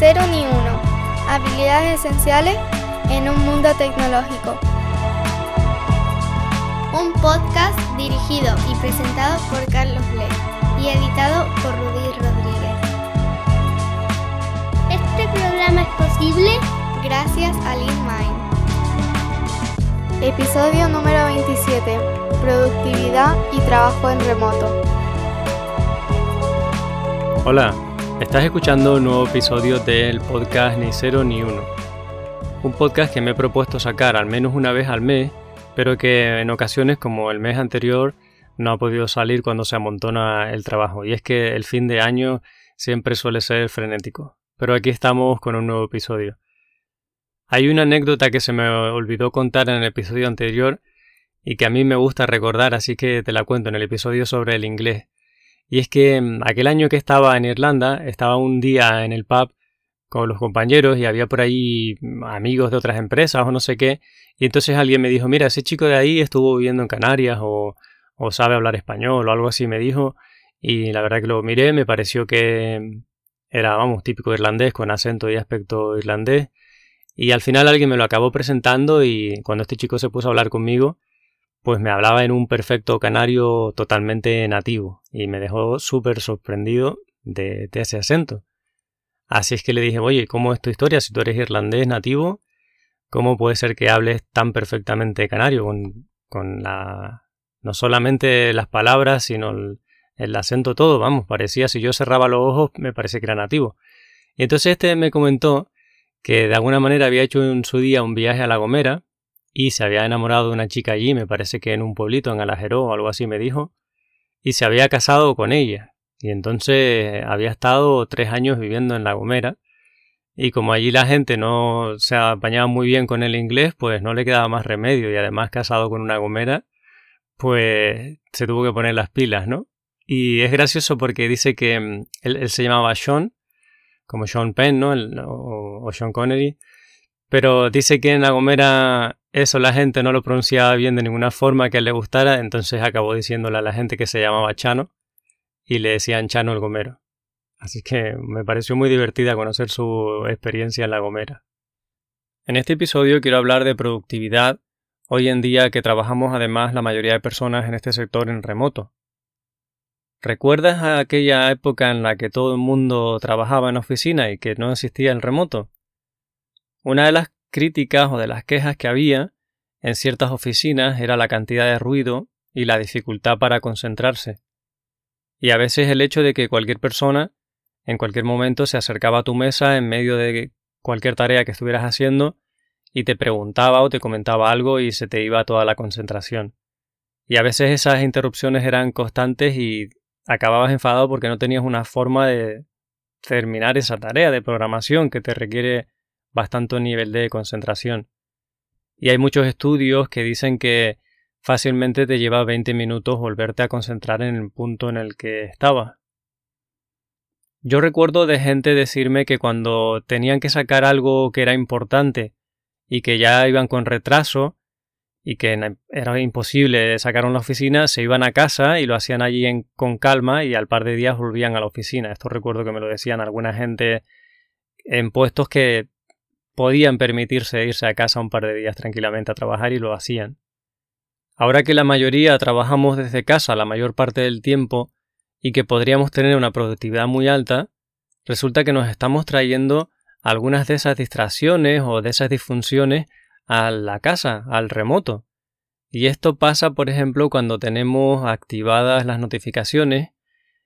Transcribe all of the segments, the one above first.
cero ni uno. Habilidades esenciales en un mundo tecnológico. Un podcast dirigido y presentado por Carlos Le y editado por Rudy Rodríguez. Este programa es posible gracias a LeanMind. Episodio número 27. Productividad y trabajo en remoto. Hola, estás escuchando un nuevo episodio del podcast Ni Cero ni Uno. Un podcast que me he propuesto sacar al menos una vez al mes, pero que en ocasiones como el mes anterior no ha podido salir cuando se amontona el trabajo. Y es que el fin de año siempre suele ser frenético. Pero aquí estamos con un nuevo episodio. Hay una anécdota que se me olvidó contar en el episodio anterior y que a mí me gusta recordar, así que te la cuento en el episodio sobre el inglés. Y es que mm, aquel año que estaba en Irlanda, estaba un día en el pub con los compañeros y había por ahí mm, amigos de otras empresas o no sé qué, y entonces alguien me dijo, mira, ese chico de ahí estuvo viviendo en Canarias o, o sabe hablar español o algo así, me dijo, y la verdad que lo miré, me pareció que mm, era, vamos, típico irlandés, con acento y aspecto irlandés, y al final alguien me lo acabó presentando y cuando este chico se puso a hablar conmigo, pues me hablaba en un perfecto canario totalmente nativo y me dejó súper sorprendido de, ese acento. Así es que le dije, oye, ¿cómo es tu historia? Si tú eres irlandés nativo, ¿cómo puede ser que hables tan perfectamente canario con, con la... no solamente las palabras, sino el, el acento todo? Vamos, parecía, si yo cerraba los ojos, me parece que era nativo. Y entonces este me comentó que de alguna manera había hecho en su día un viaje a La Gomera y se había enamorado de una chica allí, me parece que en un pueblito, en Alajeró o algo así me dijo, y se había casado con ella. Y entonces había estado tres años viviendo en La Gomera, y como allí la gente no se apañaba muy bien con el inglés, pues no le quedaba más remedio, y además casado con una gomera, pues se tuvo que poner las pilas, ¿no? Y es gracioso porque dice que mm, él se llamaba Sean, como Sean Penn, ¿no? o, Sean Connery. Pero dice que en La Gomera eso la gente no lo pronunciaba bien de ninguna forma que le gustara, entonces acabó diciéndole a la gente que se llamaba Chano y le decían Chano el Gomero. Así que me pareció muy divertida conocer su experiencia en La Gomera. En este episodio quiero hablar de productividad, hoy en día que trabajamos además la mayoría de personas en este sector en remoto. ¿Recuerdas aquella época en la que todo el mundo trabajaba en oficina y que no existía el remoto? Una de las críticas o de las quejas que había en ciertas oficinas era la cantidad de ruido y la dificultad para concentrarse. Y a veces el hecho de que cualquier persona en cualquier momento se acercaba a tu mesa en medio de cualquier tarea que estuvieras haciendo y te preguntaba o te comentaba algo y se te iba toda la concentración. Y a veces esas interrupciones eran constantes y acababas enfadado porque no tenías una forma de terminar esa tarea de programación que te requiere bastante nivel de concentración. Y hay muchos estudios que dicen que fácilmente te lleva 20 minutos volverte a concentrar en el punto en el que estabas. Yo recuerdo de gente decirme que cuando tenían que sacar algo que era importante y que ya iban con retraso, y que era imposible sacar a la oficina, se iban a casa y lo hacían allí con calma y al par de días volvían a la oficina. Esto recuerdo que me lo decían alguna gente en puestos que podían permitirse irse a casa un par de días tranquilamente a trabajar y lo hacían. Ahora que la mayoría trabajamos desde casa la mayor parte del tiempo y que podríamos tener una productividad muy alta, resulta que nos estamos trayendo algunas de esas distracciones o de esas disfunciones a la casa, al remoto. Y esto pasa, por ejemplo, cuando tenemos activadas las notificaciones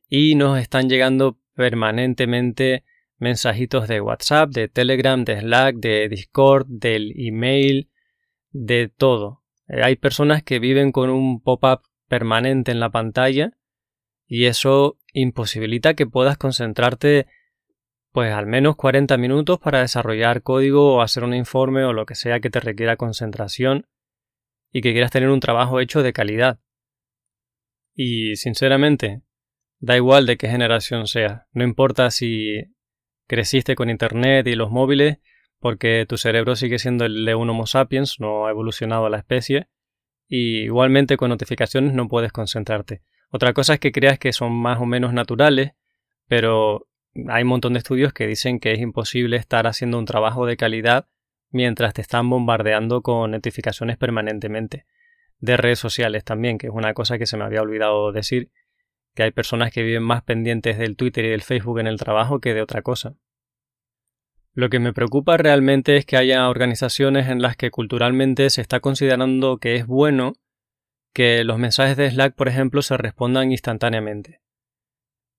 y nos están llegando permanentemente mensajitos de WhatsApp, de Telegram, de Slack, de Discord, del email, de todo. Eh, hay personas que viven con un pop-up permanente en la pantalla y eso imposibilita que puedas concentrarte pues al menos 40 minutos para desarrollar código o hacer un informe o lo que sea que te requiera concentración y que quieras tener un trabajo hecho de calidad. Y sinceramente, da igual de qué generación sea, no importa si creciste con Internet y los móviles, porque tu cerebro sigue siendo el de un Homo sapiens, no ha evolucionado la especie, y igualmente con notificaciones no puedes concentrarte. Otra cosa es que creas que son más o menos naturales, pero hay un montón de estudios que dicen que es imposible estar haciendo un trabajo de calidad mientras te están bombardeando con notificaciones permanentemente. De redes sociales también, que es una cosa que se me había olvidado decir, que hay personas que viven más pendientes del Twitter y del Facebook en el trabajo que de otra cosa. Lo que me preocupa realmente es que haya organizaciones en las que culturalmente se está considerando que es bueno que los mensajes de Slack, por ejemplo, se respondan instantáneamente,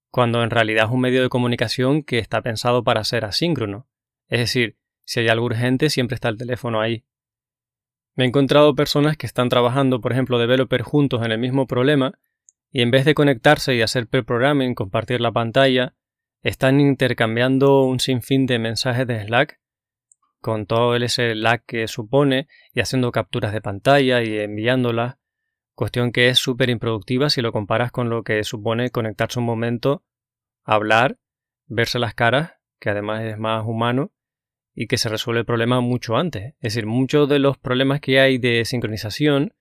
cuando en realidad es un medio de comunicación que está pensado para ser asíncrono. Es decir, si hay algo urgente, siempre está el teléfono ahí. Me he encontrado personas que están trabajando, por ejemplo, developer juntos en el mismo problema, y en vez de conectarse y hacer pre-programming, compartir la pantalla, están intercambiando un sinfín de mensajes de Slack con todo el Slack que supone y haciendo capturas de pantalla y enviándolas cuestión que es súper improductiva si lo comparas con lo que supone conectarse un momento, hablar, verse las caras, que además es más humano, y que se resuelve el problema mucho antes. Es decir, muchos de los problemas que hay de sincronización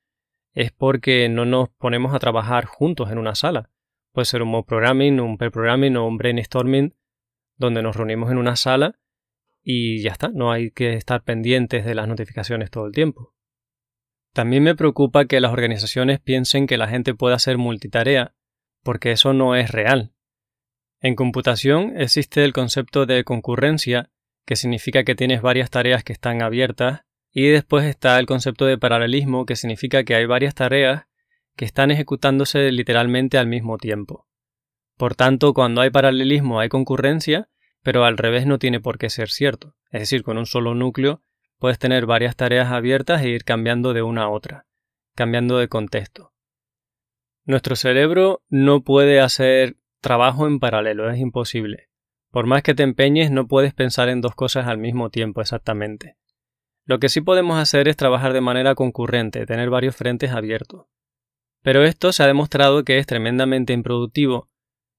es porque no nos ponemos a trabajar juntos en una sala. Puede ser un mob programming, un pair programming o un brainstorming donde nos reunimos en una sala y ya está, no hay que estar pendientes de las notificaciones todo el tiempo. También me preocupa que las organizaciones piensen que la gente pueda hacer multitarea, porque eso no es real. En computación existe el concepto de concurrencia, que significa que tienes varias tareas que están abiertas, y después está el concepto de paralelismo, que significa que hay varias tareas que están ejecutándose literalmente al mismo tiempo. Por tanto, cuando hay paralelismo hay concurrencia, pero al revés no tiene por qué ser cierto. Es decir, con un solo núcleo Puedes tener varias tareas abiertas e ir cambiando de una a otra, cambiando de contexto. Nuestro cerebro no puede hacer trabajo en paralelo, es imposible. Por más que te empeñes, no puedes pensar en dos cosas al mismo tiempo exactamente. Lo que sí podemos hacer es trabajar de manera concurrente, tener varios frentes abiertos. Pero esto se ha demostrado que es tremendamente improductivo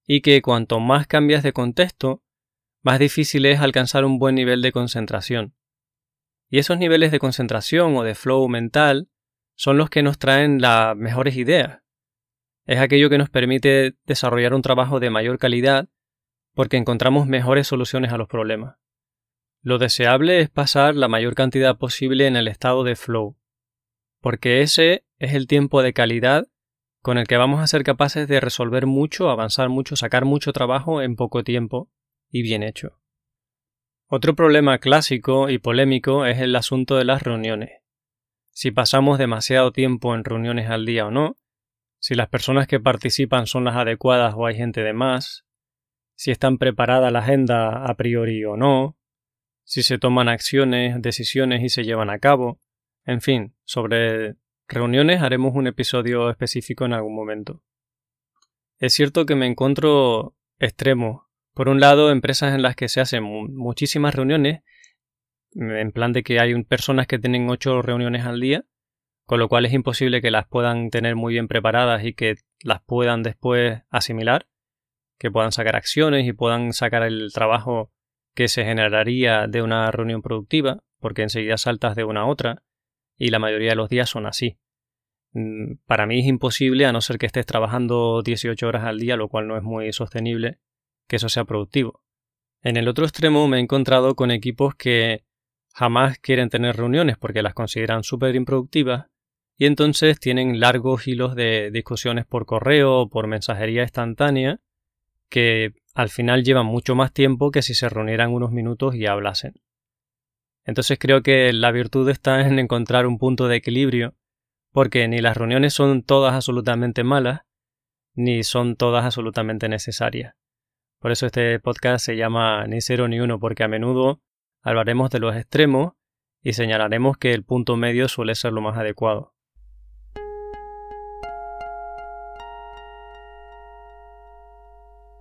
y que cuanto más cambias de contexto, más difícil es alcanzar un buen nivel de concentración. Y esos niveles de concentración o de flow mental son los que nos traen las mejores ideas. Es aquello que nos permite desarrollar un trabajo de mayor calidad porque encontramos mejores soluciones a los problemas. Lo deseable es pasar la mayor cantidad posible en el estado de flow, porque ese es el tiempo de calidad con el que vamos a ser capaces de resolver mucho, avanzar mucho, sacar mucho trabajo en poco tiempo y bien hecho. Otro problema clásico y polémico es el asunto de las reuniones. Si pasamos demasiado tiempo en reuniones al día o no, si las personas que participan son las adecuadas o hay gente de más, si están preparada la agenda a priori o no, si se toman acciones, decisiones y se llevan a cabo, en fin, sobre reuniones haremos un episodio específico en algún momento. Es cierto que me encuentro extremo por un lado, empresas en las que se hacen muchísimas reuniones, en plan de que hay personas que tienen ocho reuniones al día, con lo cual es imposible que las puedan tener muy bien preparadas y que las puedan después asimilar, que puedan sacar acciones y puedan sacar el trabajo que se generaría de una reunión productiva, porque enseguida saltas de una a otra, y la mayoría de los días son así. Mm, para mí es imposible a no ser que estés trabajando 18 horas al día, lo cual no es muy sostenible, que eso sea productivo. En el otro extremo me he encontrado con equipos que jamás quieren tener reuniones porque las consideran súper improductivas y entonces tienen largos hilos de discusiones por correo o por mensajería instantánea que al final llevan mucho más tiempo que si se reunieran unos minutos y hablasen. Entonces creo que la virtud está en encontrar un punto de equilibrio, porque ni las reuniones son todas absolutamente malas, ni son todas absolutamente necesarias. Por eso este podcast se llama Ni cero ni uno, porque a menudo hablaremos de los extremos y señalaremos que el punto medio suele ser lo más adecuado.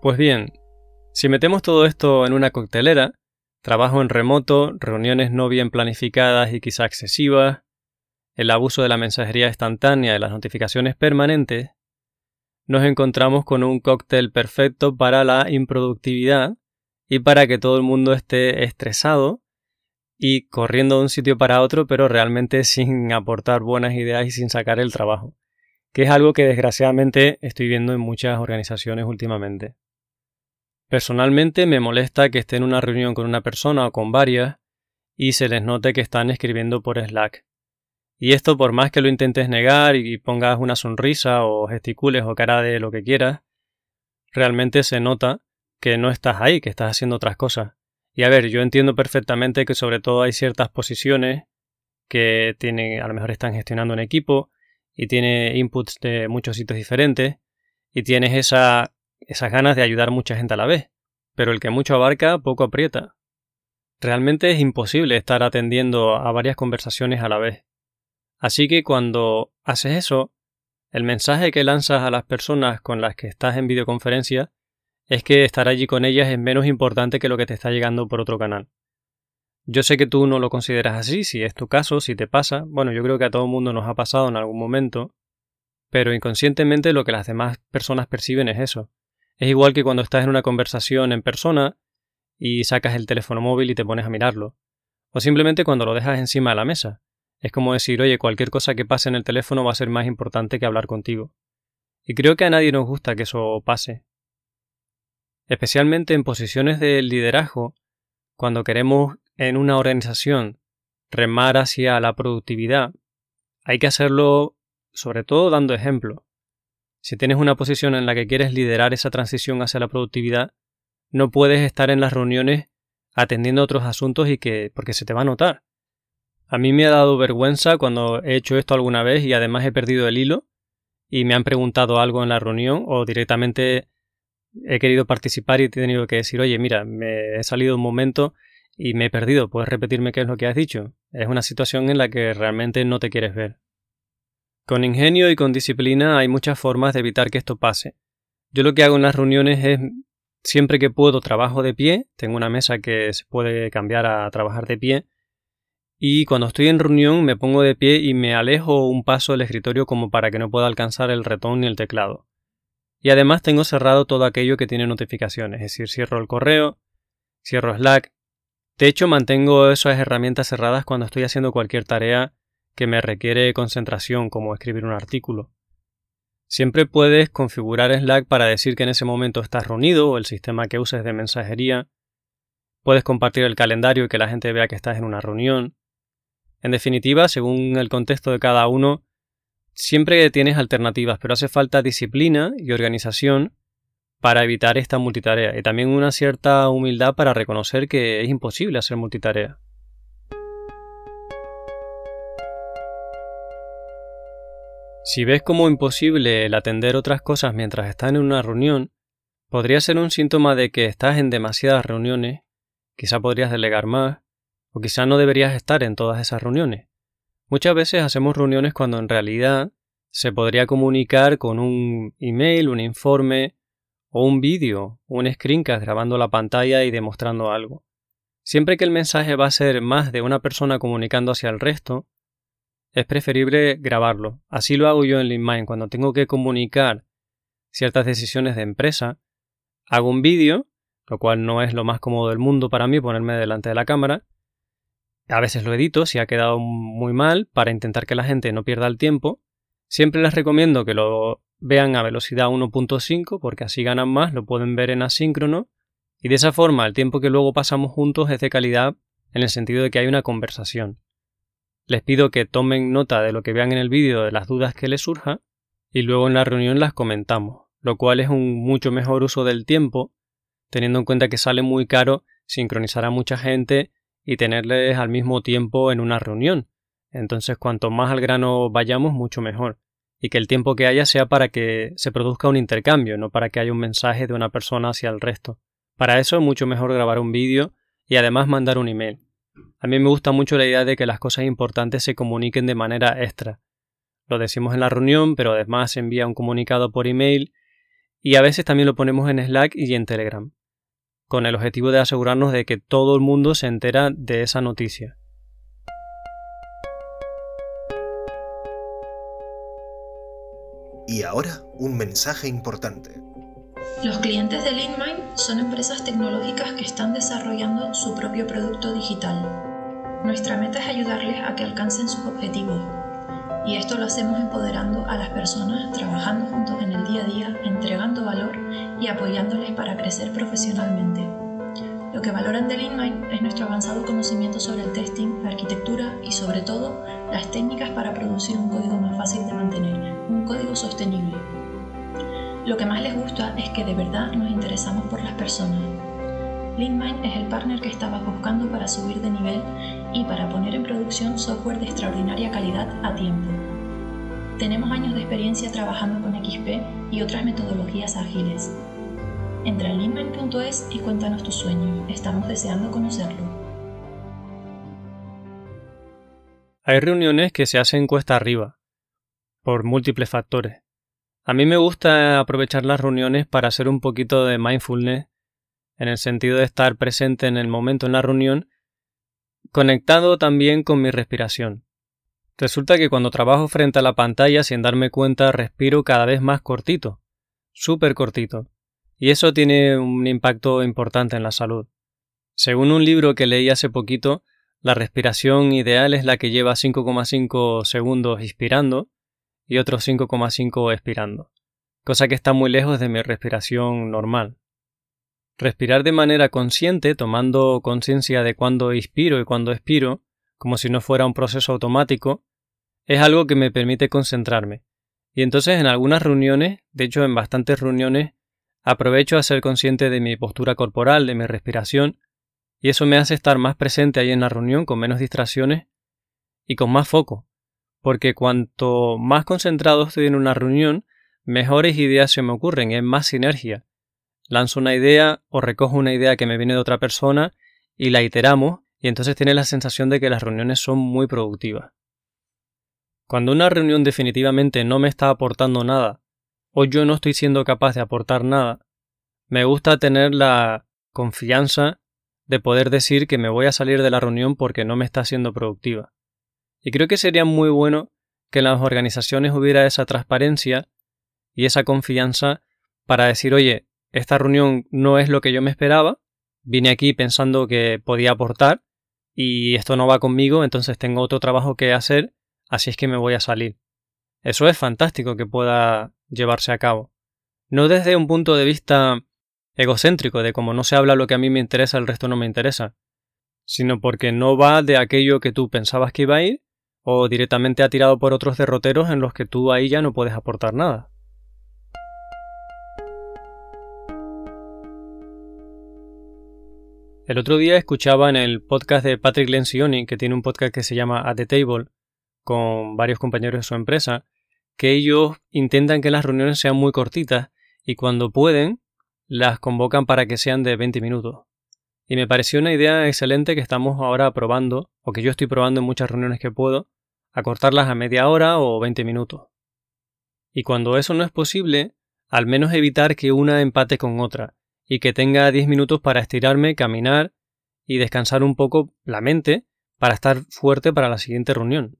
Pues bien, si metemos todo esto en una coctelera, trabajo en remoto, reuniones no bien planificadas y quizá excesivas, el abuso de la mensajería instantánea y las notificaciones permanentes, nos encontramos con un cóctel perfecto para la improductividad y para que todo el mundo esté estresado y corriendo de un sitio para otro, pero realmente sin aportar buenas ideas y sin sacar el trabajo, que es algo que desgraciadamente estoy viendo en muchas organizaciones últimamente. Personalmente me molesta que esté en una reunión con una persona o con varias y se les note que están escribiendo por Slack. Y esto por más que lo intentes negar y pongas una sonrisa o gesticules o cara de lo que quieras, realmente se nota que no estás ahí, que estás haciendo otras cosas. Y a ver, yo entiendo perfectamente que sobre todo hay ciertas posiciones que tienen, a lo mejor están gestionando un equipo y tiene inputs de muchos sitios diferentes y tienes esa, esas ganas de ayudar mucha gente a la vez. Pero el que mucho abarca, poco aprieta. Realmente es imposible estar atendiendo a varias conversaciones a la vez. Así que cuando haces eso, el mensaje que lanzas a las personas con las que estás en videoconferencia es que estar allí con ellas es menos importante que lo que te está llegando por otro canal. Yo sé que tú no lo consideras así, si es tu caso, si te pasa, bueno, yo creo que a todo mundo nos ha pasado en algún momento, pero inconscientemente lo que las demás personas perciben es eso. Es igual que cuando estás en una conversación en persona y sacas el teléfono móvil y te pones a mirarlo, o simplemente cuando lo dejas encima de la mesa. Es como decir, oye, cualquier cosa que pase en el teléfono va a ser más importante que hablar contigo. Y creo que a nadie nos gusta que eso pase. Especialmente en posiciones de liderazgo, cuando queremos en una organización remar hacia la productividad, hay que hacerlo sobre todo dando ejemplo. Si tienes una posición en la que quieres liderar esa transición hacia la productividad, no puedes estar en las reuniones atendiendo otros asuntos y que porque se te va a notar. A mí me ha dado vergüenza cuando he hecho esto alguna vez y además he perdido el hilo y me han preguntado algo en la reunión o directamente he querido participar y he tenido que decir, oye, mira, me he salido un momento y me he perdido, ¿puedes repetirme qué es lo que has dicho? Es una situación en la que realmente no te quieres ver. Con ingenio y con disciplina hay muchas formas de evitar que esto pase. Yo lo que hago en las reuniones es siempre que puedo trabajo de pie, tengo una mesa que se puede cambiar a trabajar de pie, y cuando estoy en reunión me pongo de pie y me alejo un paso del escritorio como para que no pueda alcanzar el ratón ni el teclado. Y además tengo cerrado todo aquello que tiene notificaciones, es decir, cierro el correo, cierro Slack, de hecho, mantengo esas herramientas cerradas cuando estoy haciendo cualquier tarea que me requiere concentración, como escribir un artículo. Siempre puedes configurar Slack para decir que en ese momento estás reunido o el sistema que uses de mensajería. Puedes compartir el calendario y que la gente vea que estás en una reunión. En definitiva, según el contexto de cada uno, siempre tienes alternativas, pero hace falta disciplina y organización para evitar esta multitarea y también una cierta humildad para reconocer que es imposible hacer multitarea. Si ves como imposible el atender otras cosas mientras estás en una reunión, podría ser un síntoma de que estás en demasiadas reuniones, quizá podrías delegar más, o quizá no deberías estar en todas esas reuniones. Muchas veces hacemos reuniones cuando en realidad se podría comunicar con un email, un informe, o un vídeo, un screencast grabando la pantalla y demostrando algo. Siempre que el mensaje va a ser más de una persona comunicando hacia el resto, es preferible grabarlo. Así lo hago yo en LeanMind. Cuando tengo que comunicar ciertas decisiones de empresa, hago un vídeo, lo cual no es lo más cómodo del mundo para mí ponerme delante de la cámara. A veces lo edito si ha quedado muy mal para intentar que la gente no pierda el tiempo. Siempre les recomiendo que lo vean a velocidad 1.5 porque así ganan más, lo pueden ver en asíncrono y de esa forma el tiempo que luego pasamos juntos es de calidad en el sentido de que hay una conversación. Les pido que tomen nota de lo que vean en el vídeo, de las dudas que les surja y luego en la reunión las comentamos, lo cual es un mucho mejor uso del tiempo, teniendo en cuenta que sale muy caro sincronizar a mucha gente y tenerles al mismo tiempo en una reunión. Entonces, cuanto más al grano vayamos, mucho mejor y que el tiempo que haya sea para que se produzca un intercambio, no para que haya un mensaje de una persona hacia el resto. Para eso es mucho mejor grabar un vídeo y además mandar un email. A mí me gusta mucho la idea de que las cosas importantes se comuniquen de manera extra. Lo decimos en la reunión, pero además se envía un comunicado por email y a veces también lo ponemos en Slack y en Telegram, con el objetivo de asegurarnos de que todo el mundo se entera de esa noticia. Y ahora, un mensaje importante. Los clientes de LeanMind son empresas tecnológicas que están desarrollando su propio producto digital. Nuestra meta es ayudarles a que alcancen sus objetivos. Y esto lo hacemos empoderando a las personas, trabajando juntos en el día a día, entregando valor y apoyándoles para crecer profesionalmente. Lo que valoran de LeanMind es nuestro avanzado conocimiento sobre el testing, la arquitectura y sobre todo las técnicas para producir un código más fácil de mantener, un código sostenible. Lo que más les gusta es que de verdad nos interesamos por las personas. LeanMind es el partner que estabas buscando para subir de nivel y para poner en producción software de extraordinaria calidad a tiempo. Tenemos años de experiencia trabajando con XP y otras metodologías ágiles Entra en leanmind.es y cuéntanos tu sueño. Estamos deseando conocerlo. Hay reuniones que se hacen cuesta arriba, por múltiples factores. A mí me gusta aprovechar las reuniones para hacer un poquito de mindfulness, en el sentido de estar presente en el momento en la reunión, conectado también con mi respiración. Resulta que cuando trabajo frente a la pantalla sin darme cuenta respiro cada vez más cortito, súper cortito. Y eso tiene un impacto importante en la salud. Según un libro que leí hace poquito, la respiración ideal es la que lleva 5,5 segundos inspirando y otros 5,5 expirando, cosa que está muy lejos de mi respiración normal. Respirar de manera consciente, tomando conciencia de cuándo inspiro y cuándo expiro, como si no fuera un proceso automático, es algo que me permite concentrarme. Y entonces en algunas reuniones, de hecho en bastantes reuniones, Aprovecho a ser consciente de mi postura corporal, de mi respiración, y eso me hace estar más presente ahí en la reunión con menos distracciones y con más foco, porque cuanto más concentrado estoy en una reunión, mejores ideas se me ocurren, es más sinergia. Lanzo una idea o recojo una idea que me viene de otra persona y la iteramos y entonces tiene la sensación de que las reuniones son muy productivas. Cuando una reunión definitivamente no me está aportando nada o yo no estoy siendo capaz de aportar nada, me gusta tener la confianza de poder decir que me voy a salir de la reunión porque no me está siendo productiva. Y creo que sería muy bueno que en las organizaciones hubiera esa transparencia y esa confianza para decir, oye, esta reunión no es lo que yo me esperaba, vine aquí pensando que podía aportar y esto no va conmigo, entonces tengo otro trabajo que hacer, así es que me voy a salir. Eso es fantástico que pueda llevarse a cabo. No desde un punto de vista egocéntrico, de como no se habla lo que a mí me interesa, el resto no me interesa, sino porque no va de aquello que tú pensabas que iba a ir, o directamente ha tirado por otros derroteros en los que tú ahí ya no puedes aportar nada. El otro día escuchaba en el podcast de Patrick Lencioni, que tiene un podcast que se llama At the Table, con varios compañeros de su empresa, que ellos intentan que las reuniones sean muy cortitas y cuando pueden las convocan para que sean de 20 minutos. Y me pareció una idea excelente que estamos ahora probando, o que yo estoy probando en muchas reuniones que puedo, acortarlas a media hora o 20 minutos. Y cuando eso no es posible, al menos evitar que una empate con otra, y que tenga 10 minutos para estirarme, caminar y descansar un poco la mente para estar fuerte para la siguiente reunión.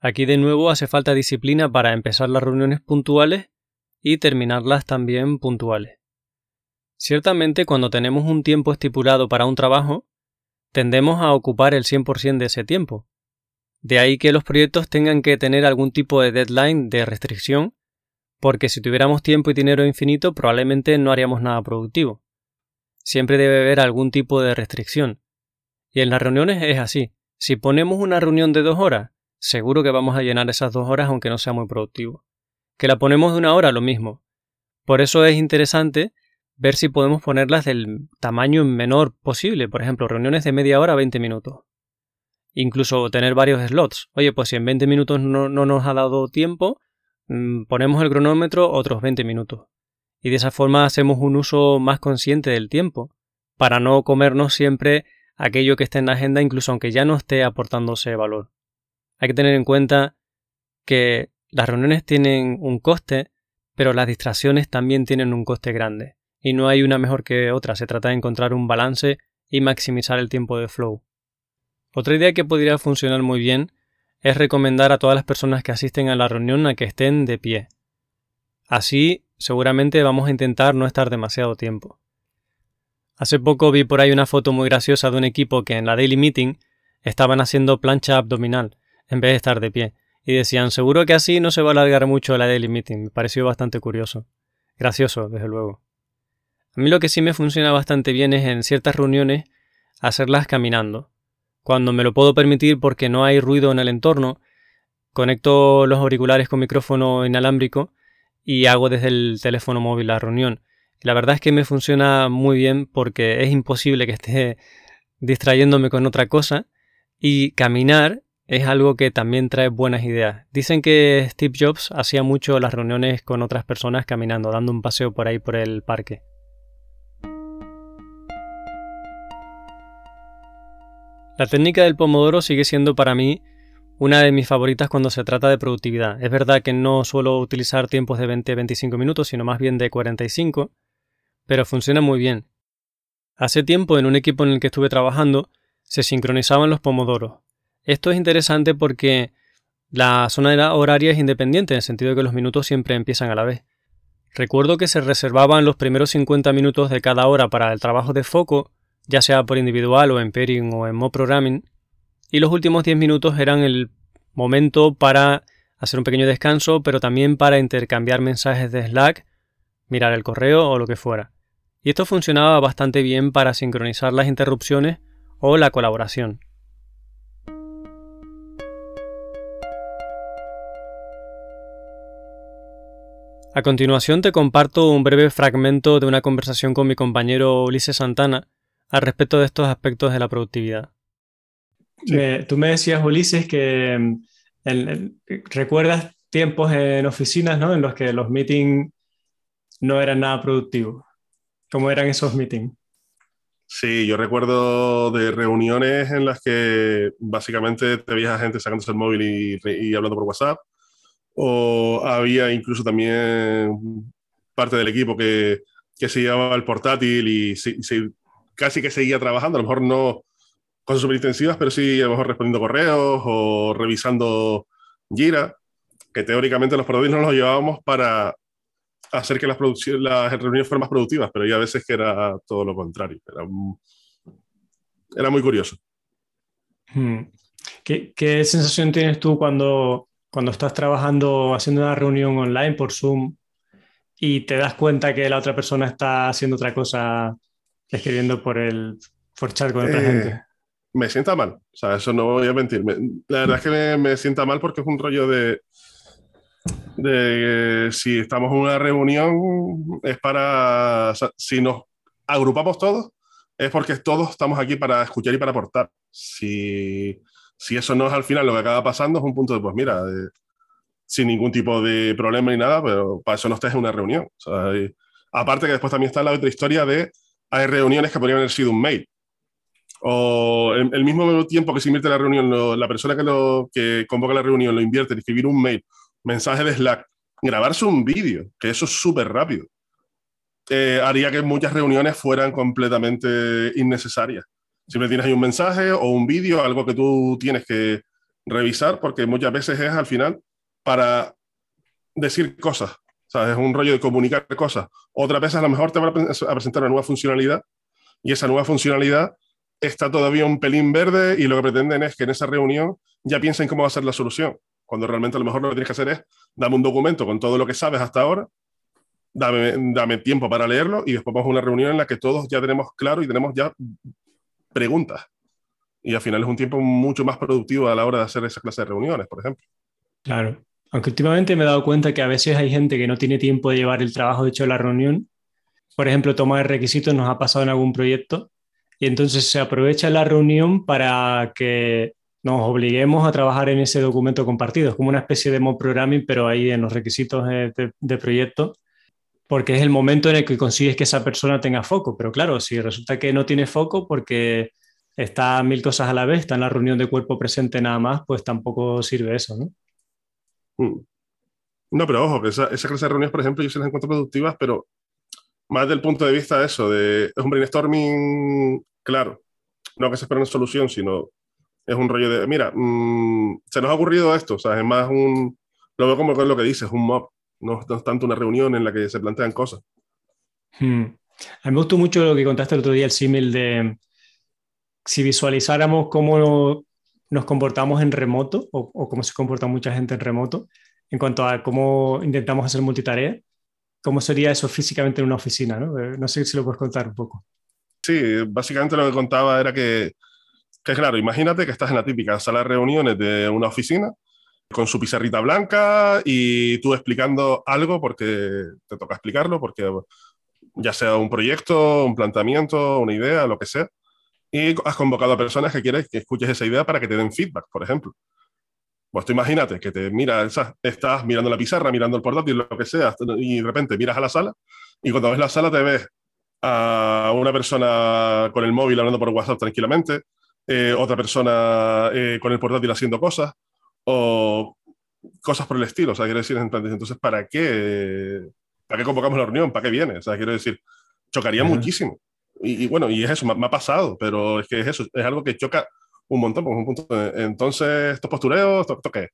Aquí de nuevo hace falta disciplina para empezar las reuniones puntuales y terminarlas también puntuales. Ciertamente cuando tenemos un tiempo estipulado para un trabajo, tendemos a ocupar el 100% de ese tiempo. De ahí que los proyectos tengan que tener algún tipo de deadline de restricción, porque si tuviéramos tiempo y dinero infinito probablemente no haríamos nada productivo. Siempre debe haber algún tipo de restricción. Y en las reuniones es así. Si ponemos una reunión de dos horas seguro que vamos a llenar esas dos horas aunque no sea muy productivo. Que la ponemos de una hora, lo mismo. Por eso es interesante ver si podemos ponerlas del tamaño menor posible, por ejemplo, reuniones de media hora a 20 minutos. Incluso tener varios slots. Oye, pues si en 20 minutos no, no nos ha dado tiempo, mm, ponemos el cronómetro otros 20 minutos. Y de esa forma hacemos un uso más consciente del tiempo, para no comernos siempre aquello que está en la agenda, incluso aunque ya no esté aportándose valor. Hay que tener en cuenta que las reuniones tienen un coste, pero las distracciones también tienen un coste grande. Y no hay una mejor que otra, se trata de encontrar un balance y maximizar el tiempo de flow. Otra idea que podría funcionar muy bien es recomendar a todas las personas que asisten a la reunión a que estén de pie. Así seguramente vamos a intentar no estar demasiado tiempo. Hace poco vi por ahí una foto muy graciosa de un equipo que en la daily meeting estaban haciendo plancha abdominal en vez de estar de pie. y decían, seguro que así no se va a alargar mucho la daily meeting. Me pareció bastante curioso. Gracioso, desde luego. A mí lo que sí me funciona bastante bien es en ciertas reuniones hacerlas caminando. Cuando me lo puedo permitir porque no hay ruido en el entorno, conecto los auriculares con micrófono inalámbrico y hago desde el teléfono móvil la reunión. La verdad es que me funciona muy bien porque es imposible que esté distrayéndome con otra cosa y caminar es algo que también trae buenas ideas. Dicen que Steve Jobs hacía mucho las reuniones con otras personas caminando, dando un paseo por ahí por el parque. La técnica del pomodoro sigue siendo para mí una de mis favoritas cuando se trata de productividad. Es verdad que no suelo utilizar tiempos de 20-25 minutos, sino más bien de 45, pero funciona muy bien. Hace tiempo en un equipo en el que estuve trabajando se sincronizaban los pomodoros. Esto es interesante porque la zona horaria es independiente en el sentido de que los minutos siempre empiezan a la vez. Recuerdo que se reservaban los primeros 50 minutos de cada hora para el trabajo de foco, ya sea por individual o en pairing o en mob programming, y los últimos 10 minutos eran el momento para hacer un pequeño descanso, pero también para intercambiar mensajes de Slack, mirar el correo o lo que fuera. Y esto funcionaba bastante bien para sincronizar las interrupciones o la colaboración. A continuación te comparto un breve fragmento de una conversación con mi compañero Ulises Santana al respecto de estos aspectos de la productividad. tú me decías, Ulises, que mm, recuerdas tiempos en oficinas ¿no? en los que los meetings no eran nada productivos. ¿Cómo eran esos meetings? Sí, yo recuerdo de reuniones en las que básicamente te veías a gente sacándose el móvil y, hablando por WhatsApp, o había incluso también parte del equipo que, que se llevaba el portátil y, casi que seguía trabajando, a lo mejor no cosas súper intensivas, pero sí a lo mejor respondiendo correos o revisando Gira, que teóricamente los portátiles no los llevábamos para hacer que las, las reuniones fueran más productivas, pero ya a veces que era todo lo contrario. Era, era muy curioso. Hmm. ¿Qué, ¿Qué, sensación tienes tú cuando, cuando estás trabajando, haciendo una reunión online por Zoom y te das cuenta que la otra persona está haciendo otra cosa, escribiendo por el por chat con otra eh, gente? Me sienta mal, o sea, eso no voy a mentir. la verdad es que me, me sienta mal porque es un rollo de de si estamos en una reunión es para, si nos agrupamos todos, es porque todos estamos aquí para escuchar y para aportar. Si, si eso no es al final lo que acaba pasando, es un punto de, pues mira, sin ningún tipo de problema ni nada, pero para eso no estés en una reunión. aparte que después también está la otra historia de, hay reuniones que podrían haber sido un mail. O el, el mismo tiempo que se invierte la reunión, la persona que, lo, que convoca la reunión lo invierte en escribir un mail mensaje de Slack, grabarse un vídeo, que eso es súper rápido, eh, haría que muchas reuniones fueran completamente innecesarias. Siempre tienes ahí un mensaje o un vídeo, algo que tú tienes que revisar, porque muchas veces es al final para decir cosas. Es un rollo de comunicar cosas. Otras veces a lo mejor te van a presentar una nueva funcionalidad y esa nueva funcionalidad está todavía un pelín verde y lo que pretenden es que en esa reunión ya piensen cómo va a ser la solución cuando realmente a lo mejor lo que tienes que hacer es dame un documento con todo lo que sabes hasta ahora, dame, dame tiempo para leerlo y después vamos a una reunión en la que todos ya tenemos claro y tenemos ya preguntas. Y al final es un tiempo mucho más productivo a la hora de hacer esa clase de reuniones, por ejemplo. Claro. Aunque últimamente me he dado cuenta que a veces hay gente que no tiene tiempo de llevar el trabajo hecho de la reunión. Por ejemplo, toma de requisitos nos ha pasado en algún proyecto y entonces se aprovecha la reunión para que nos obliguemos a trabajar en ese documento compartido. Es como una especie de mob programming, pero ahí en los requisitos de, proyecto, porque es el momento en el que consigues que esa persona tenga foco. Pero claro, si resulta que no tiene foco porque está mil cosas a la vez, está en la reunión de cuerpo presente nada más, pues tampoco sirve eso, ¿no? Mm. No, pero ojo, que esa, esa clase de reuniones, por ejemplo, yo se las encuentro productivas, pero más del punto de vista de eso, de es un brainstorming, claro, no que se espera una solución, sino es un rollo de, mira, mm, se nos ha ocurrido esto, o sea, es más un, lo veo como lo que dices, un mob, no, es tanto una reunión en la que se plantean cosas. Hmm. A mí me gustó mucho lo que contaste el otro día, el símil de si visualizáramos cómo nos comportamos en remoto o, o cómo se comporta mucha gente en remoto en cuanto a cómo intentamos hacer multitarea. ¿Cómo sería eso físicamente en una oficina? ¿no? Eh, no sé si lo puedes contar un poco. Sí, básicamente lo que contaba era que, que, claro, imagínate que estás en la típica sala de reuniones de una oficina con su pizarrita blanca y tú explicando algo porque te toca explicarlo, porque ya sea un proyecto, un planteamiento, una idea, lo que sea, y has convocado a personas que quieres que escuches esa idea para que te den feedback, por ejemplo. Pues tú imagínate que te mira, estás mirando la pizarra, mirando el portátil, lo que sea, y de repente miras a la sala, y cuando ves la sala te ves a una persona con el móvil hablando por WhatsApp tranquilamente, eh, otra persona eh, con el portátil haciendo cosas, o cosas por el estilo. O sea, quiero decir, entonces, ¿para qué, ¿para qué convocamos la reunión? ¿Para qué viene? O sea, quiero decir, chocaría muchísimo. Y, bueno, y es eso, me, ha pasado, pero es que es eso, es algo que choca un montón, por un punto. entonces, estos postureos, ¿esto, esto qué?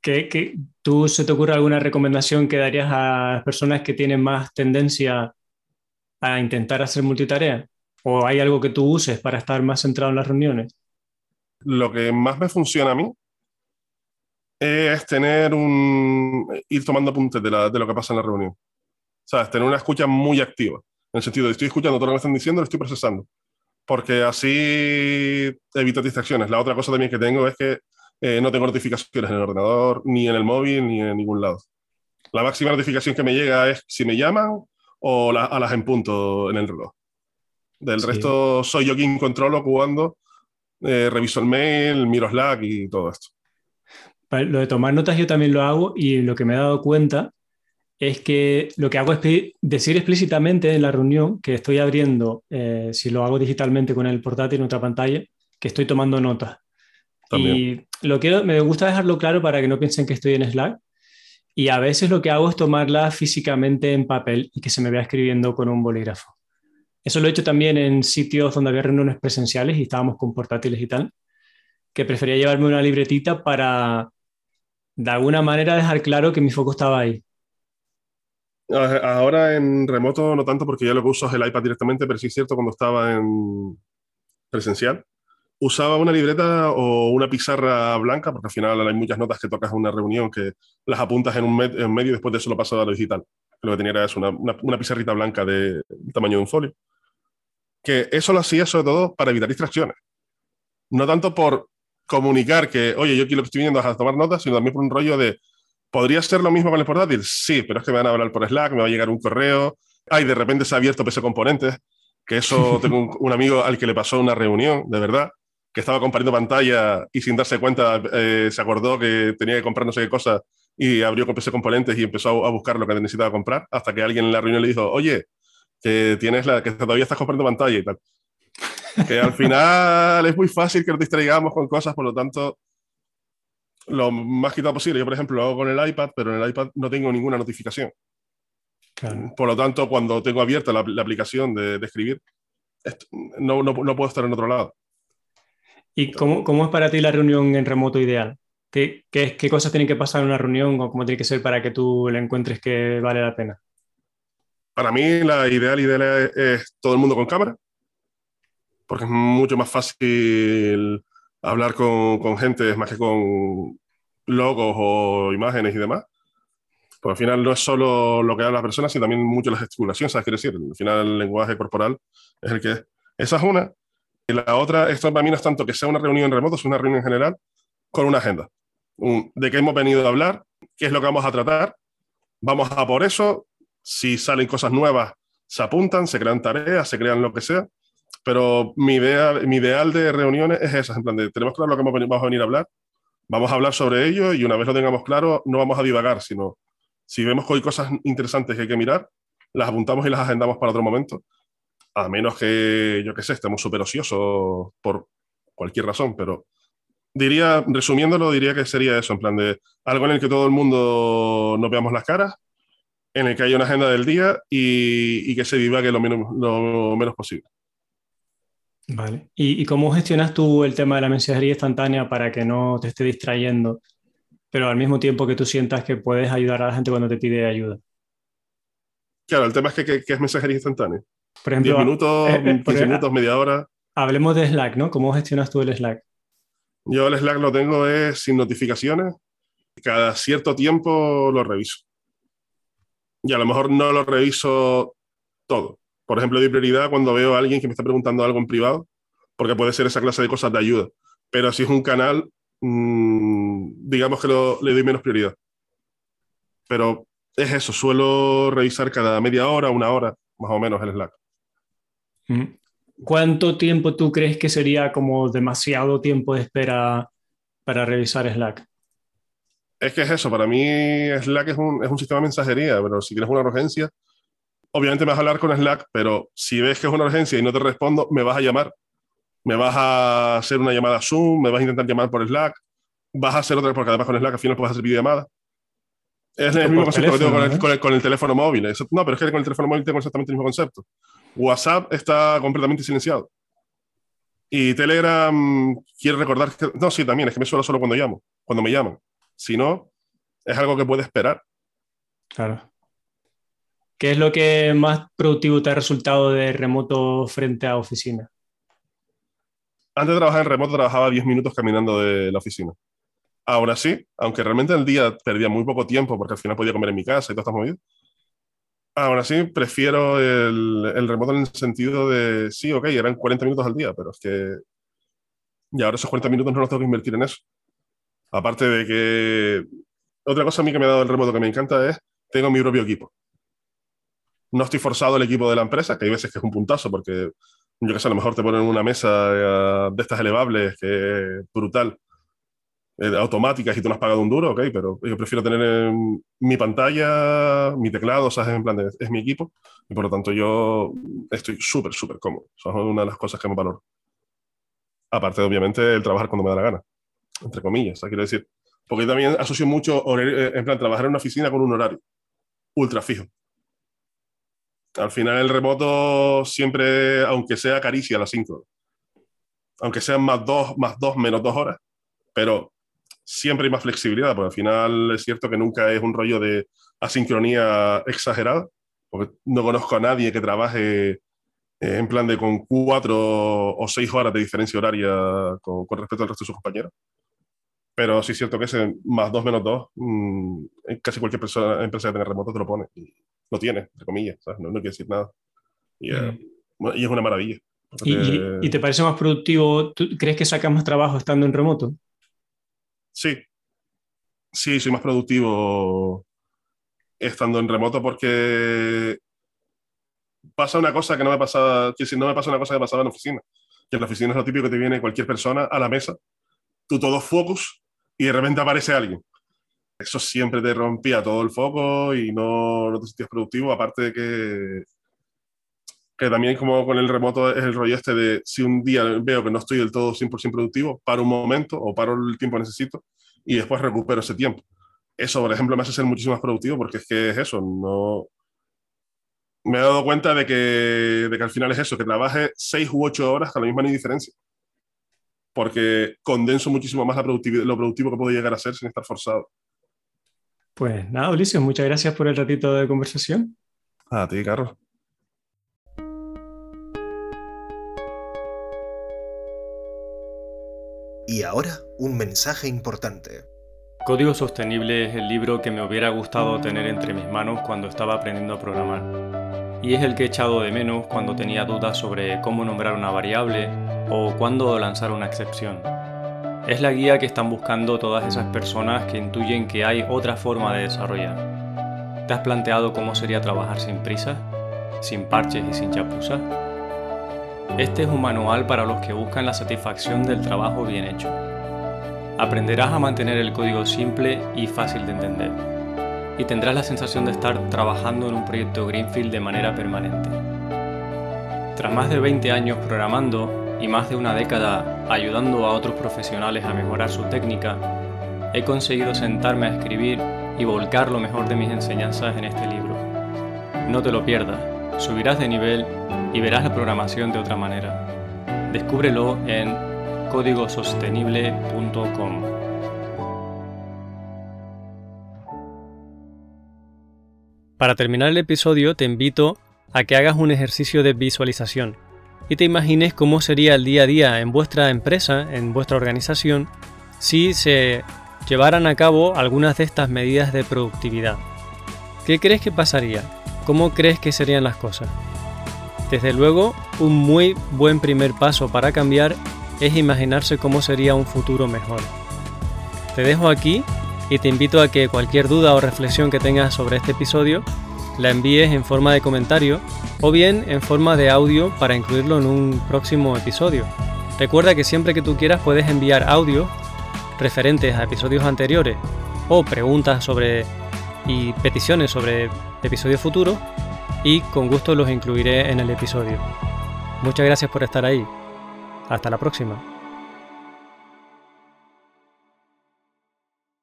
¿Qué, tú se te ocurre alguna recomendación que darías a personas que tienen más tendencia a intentar hacer multitarea? ¿O hay algo que tú uses para estar más centrado en las reuniones? lo que más me funciona a mí es tener un. ir tomando apuntes de, de lo que pasa en la reunión. ¿Sabes? Tener una escucha muy activa. En el sentido de estoy escuchando todo lo que me están diciendo, lo estoy procesando. Porque así evito distracciones. La otra cosa también que tengo es que eh, no tengo notificaciones en el ordenador, ni en el móvil, ni en ningún lado. La máxima notificación que me llega es si me llaman o a las en punto en el reloj. Del resto soy yo quien controlo cuando eh, reviso el mail, miro Slack y todo esto. Lo de tomar notas yo también lo hago y lo que me he dado cuenta es que lo que hago es decir explícitamente en la reunión que estoy abriendo, eh, si lo hago digitalmente con el portátil en otra pantalla, que estoy tomando notas. Y lo quiero, me gusta dejarlo claro para que no piensen que estoy en Slack. Y a veces lo que hago es tomarla físicamente en papel y que se me vea escribiendo con un bolígrafo. Eso lo he hecho también en sitios donde había reuniones presenciales y estábamos con portátiles y tal, que prefería llevarme una libretita para, de alguna manera, dejar claro que mi foco estaba ahí. Ahora en remoto no tanto porque ya lo que uso es el iPad directamente, pero sí es cierto cuando estaba en presencial. Usaba una libreta o una pizarra blanca, porque al final hay muchas notas que tocas en una reunión que las apuntas en un medio y después de eso lo pasas a lo digital. Lo que tenía era una, una, pizarrita blanca de tamaño de un folio que eso lo hacía sobre todo para evitar distracciones. No tanto por comunicar que, oye, yo quiero que estoy viendo a tomar notas, sino también por un rollo de, ¿podría ser lo mismo con el portátil? Sí, pero es que me van a hablar por Slack, me va a llegar un correo, ay, de repente se ha abierto PC Componentes, que eso tengo un, amigo al que le pasó una reunión, de verdad, que estaba compartiendo pantalla y sin darse cuenta eh, se acordó que tenía que comprar no sé qué cosa y abrió con PC Componentes y empezó a buscar lo que necesitaba comprar, hasta que alguien en la reunión le dijo, oye, que tienes la que todavía estás comprando pantalla y tal. Que al final es muy fácil que nos distraigamos con cosas, por lo tanto, lo más quitado posible. Yo, por ejemplo, lo hago con el iPad, pero en el iPad no tengo ninguna notificación. Por lo tanto, cuando tengo abierta la, aplicación de, escribir, no, no, no, puedo estar en otro lado. ¿Y cómo, cómo, es para ti la reunión en remoto ideal? ¿Qué, qué, ¿Qué, cosas tienen que pasar en una reunión o cómo tiene que ser para que tú le encuentres que vale la pena? Para mí la ideal, ideal es, todo el mundo con cámara, porque es mucho más fácil hablar con, con gente más que con logos o imágenes y demás. Porque al final no es solo lo que hablan las personas, sino también mucho la gesticulación, ¿sabes qué decir? Al final el lenguaje corporal es el que es. Esa es una. Y la otra, esto para mí no es tanto que sea una reunión en remoto, es una reunión en general con una agenda. de qué hemos venido a hablar, qué es lo que vamos a tratar, vamos a por eso, si salen cosas nuevas, se apuntan, se crean tareas, se crean lo que sea. Pero mi, idea, mi ideal de reuniones es esa, en plan de, tenemos claro lo que vamos a venir a hablar, vamos a hablar sobre ello y una vez lo tengamos claro, no vamos a divagar, sino si vemos que hay cosas interesantes que hay que mirar, las apuntamos y las agendamos para otro momento. A menos que, yo qué sé, estemos súper ociosos por cualquier razón, pero diría, resumiéndolo, diría que sería eso, en plan de algo en el que todo el mundo nos veamos las caras, en el que haya una agenda del día y, que se divague lo menos, lo menos posible. Vale. ¿Y, cómo gestionas tú el tema de la mensajería instantánea para que no te esté distrayendo, pero al mismo tiempo que tú sientas que puedes ayudar a la gente cuando te pide ayuda? Claro, el tema es que, es mensajería instantánea. Por ejemplo, 10 minutos, 15 eh, eh, minutos, media hora. Hablemos de Slack, ¿no? ¿Cómo gestionas tú el Slack? Yo el Slack lo tengo es sin notificaciones. Cada cierto tiempo lo reviso. Y a lo mejor no lo reviso todo. Por ejemplo, doy prioridad cuando veo a alguien que me está preguntando algo en privado, porque puede ser esa clase de cosas de ayuda. Pero si es un canal, mmm, digamos que lo, le doy menos prioridad. Pero es eso, suelo revisar cada media hora, una hora, más o menos el Slack. Mm. ¿Cuánto tiempo tú crees que sería como demasiado tiempo de espera para revisar Slack? Es que es eso, para mí Slack es un, es un sistema de mensajería, pero si tienes una urgencia, obviamente me vas a hablar con Slack, pero si ves que es una urgencia y no te respondo, me vas a llamar. Me vas a hacer una llamada Zoom, me vas a intentar llamar por Slack, vas a hacer otra, porque además con Slack al final puedes hacer videollamada. Es el mismo concepto que tengo con el, con, el, con el, teléfono móvil. No, pero es que con el teléfono móvil tengo exactamente el mismo concepto. WhatsApp está completamente silenciado. Y Telegram, quiero recordar que. No, sí, también, es que me suena solo cuando llamo, cuando me llaman. Si no, es algo que puede esperar. Claro. ¿Qué es lo que más productivo te ha resultado de remoto frente a oficina? Antes de trabajar en remoto, trabajaba 10 minutos caminando de la oficina. Ahora sí, aunque realmente en el día perdía muy poco tiempo porque al final podía comer en mi casa y todas estas movidas, ahora sí prefiero el, el, remoto en el sentido de, sí, ok, eran 40 minutos al día, pero es que y ahora esos 40 minutos no los tengo que invertir en eso. Aparte de que otra cosa a mí que me ha dado el remoto que me encanta es, tengo mi propio equipo. No estoy forzado al equipo de la empresa, que hay veces que es un puntazo porque yo que sé, a lo mejor te ponen una mesa eh, de estas elevables que es brutal eh, automáticas y tú no has pagado un duro, ok, pero yo prefiero tener en mi pantalla, mi teclado, o sea, es, en plan es mi equipo, y por lo tanto yo estoy súper, súper cómodo. Eso es una de las cosas que me valoro. Aparte, obviamente, el trabajar cuando me da la gana, entre comillas, quiero decir. Porque también asocio mucho, eh, en plan, trabajar en una oficina con un horario ultra fijo. Al final, el remoto siempre, aunque sea caricia las 5, aunque sean más dos, más dos, menos dos horas, pero siempre hay más flexibilidad, porque al final es cierto que nunca es un rollo de asincronía exagerada, porque no conozco a nadie que trabaje eh, en plan de con cuatro o seis horas de diferencia horaria con, con respecto al resto de sus compañeros. Pero sí es cierto que ese más dos menos dos, mmm, casi cualquier persona, empresa que tenga remoto te lo pone. Lo tiene, entre comillas, ¿sabes? No, no quiere decir nada. Y, uh, mm. y es una maravilla. ¿Y, ¿Y, ¿Y, te parece más productivo? ¿Tú crees que sacas más trabajo estando en remoto? Sí. Sí, soy más productivo estando en remoto porque pasa una cosa que no me pasa, que si no me pasa una cosa que pasaba en la oficina. Que en la oficina es lo típico que te viene cualquier persona a la mesa, tú todo focus y de repente aparece alguien. Eso siempre te rompía todo el foco y no, no te sentías productivo, aparte de que que también como con el remoto es el rollo este de si un día veo que no estoy del todo 100% productivo, paro un momento o paro el tiempo que necesito y después recupero ese tiempo. Eso, por ejemplo, me hace ser muchísimo más productivo porque es que es eso, no... Me he dado cuenta de que, de que al final es eso, que trabaje 6 u 8 horas con la misma ni diferencia. Porque condenso muchísimo más la productividad, lo productivo que puedo llegar a ser sin estar forzado. Pues nada, Ulises, muchas gracias por el ratito de conversación. A ti, Carlos. Y ahora, un mensaje importante. Código Sostenible es el libro que me hubiera gustado tener entre mis manos cuando estaba aprendiendo a programar. Y es el que he echado de menos cuando tenía dudas sobre cómo nombrar una variable o cuándo lanzar una excepción. Es la guía que están buscando todas esas personas que intuyen que hay otra forma de desarrollar. ¿Te has planteado cómo sería trabajar sin prisa? ¿Sin parches y sin chapuzas? Este es un manual para los que buscan la satisfacción del trabajo bien hecho. Aprenderás a mantener el código simple y fácil de entender. Y tendrás la sensación de estar trabajando en un proyecto Greenfield de manera permanente. Tras más de 20 años programando y más de una década ayudando a otros profesionales a mejorar su técnica, he conseguido sentarme a escribir y volcar lo mejor de mis enseñanzas en este libro. No te lo pierdas, subirás de nivel y verás la programación de otra manera. Descúbrelo en códigosostenible.com. Para terminar el episodio te invito a que hagas un ejercicio de visualización. Y te imagines cómo sería el día a día en vuestra empresa, en vuestra organización, si se llevaran a cabo algunas de estas medidas de productividad. ¿Qué crees que pasaría? ¿Cómo crees que serían las cosas? Desde luego, un muy buen primer paso para cambiar es imaginarse cómo sería un futuro mejor. Te dejo aquí y te invito a que cualquier duda o reflexión que tengas sobre este episodio la envíes en forma de comentario o bien en forma de audio para incluirlo en un próximo episodio. Recuerda que siempre que tú quieras puedes enviar audio referentes a episodios anteriores o preguntas sobre y peticiones sobre episodios futuros y con gusto los incluiré en el episodio. Muchas gracias por estar ahí. Hasta la próxima.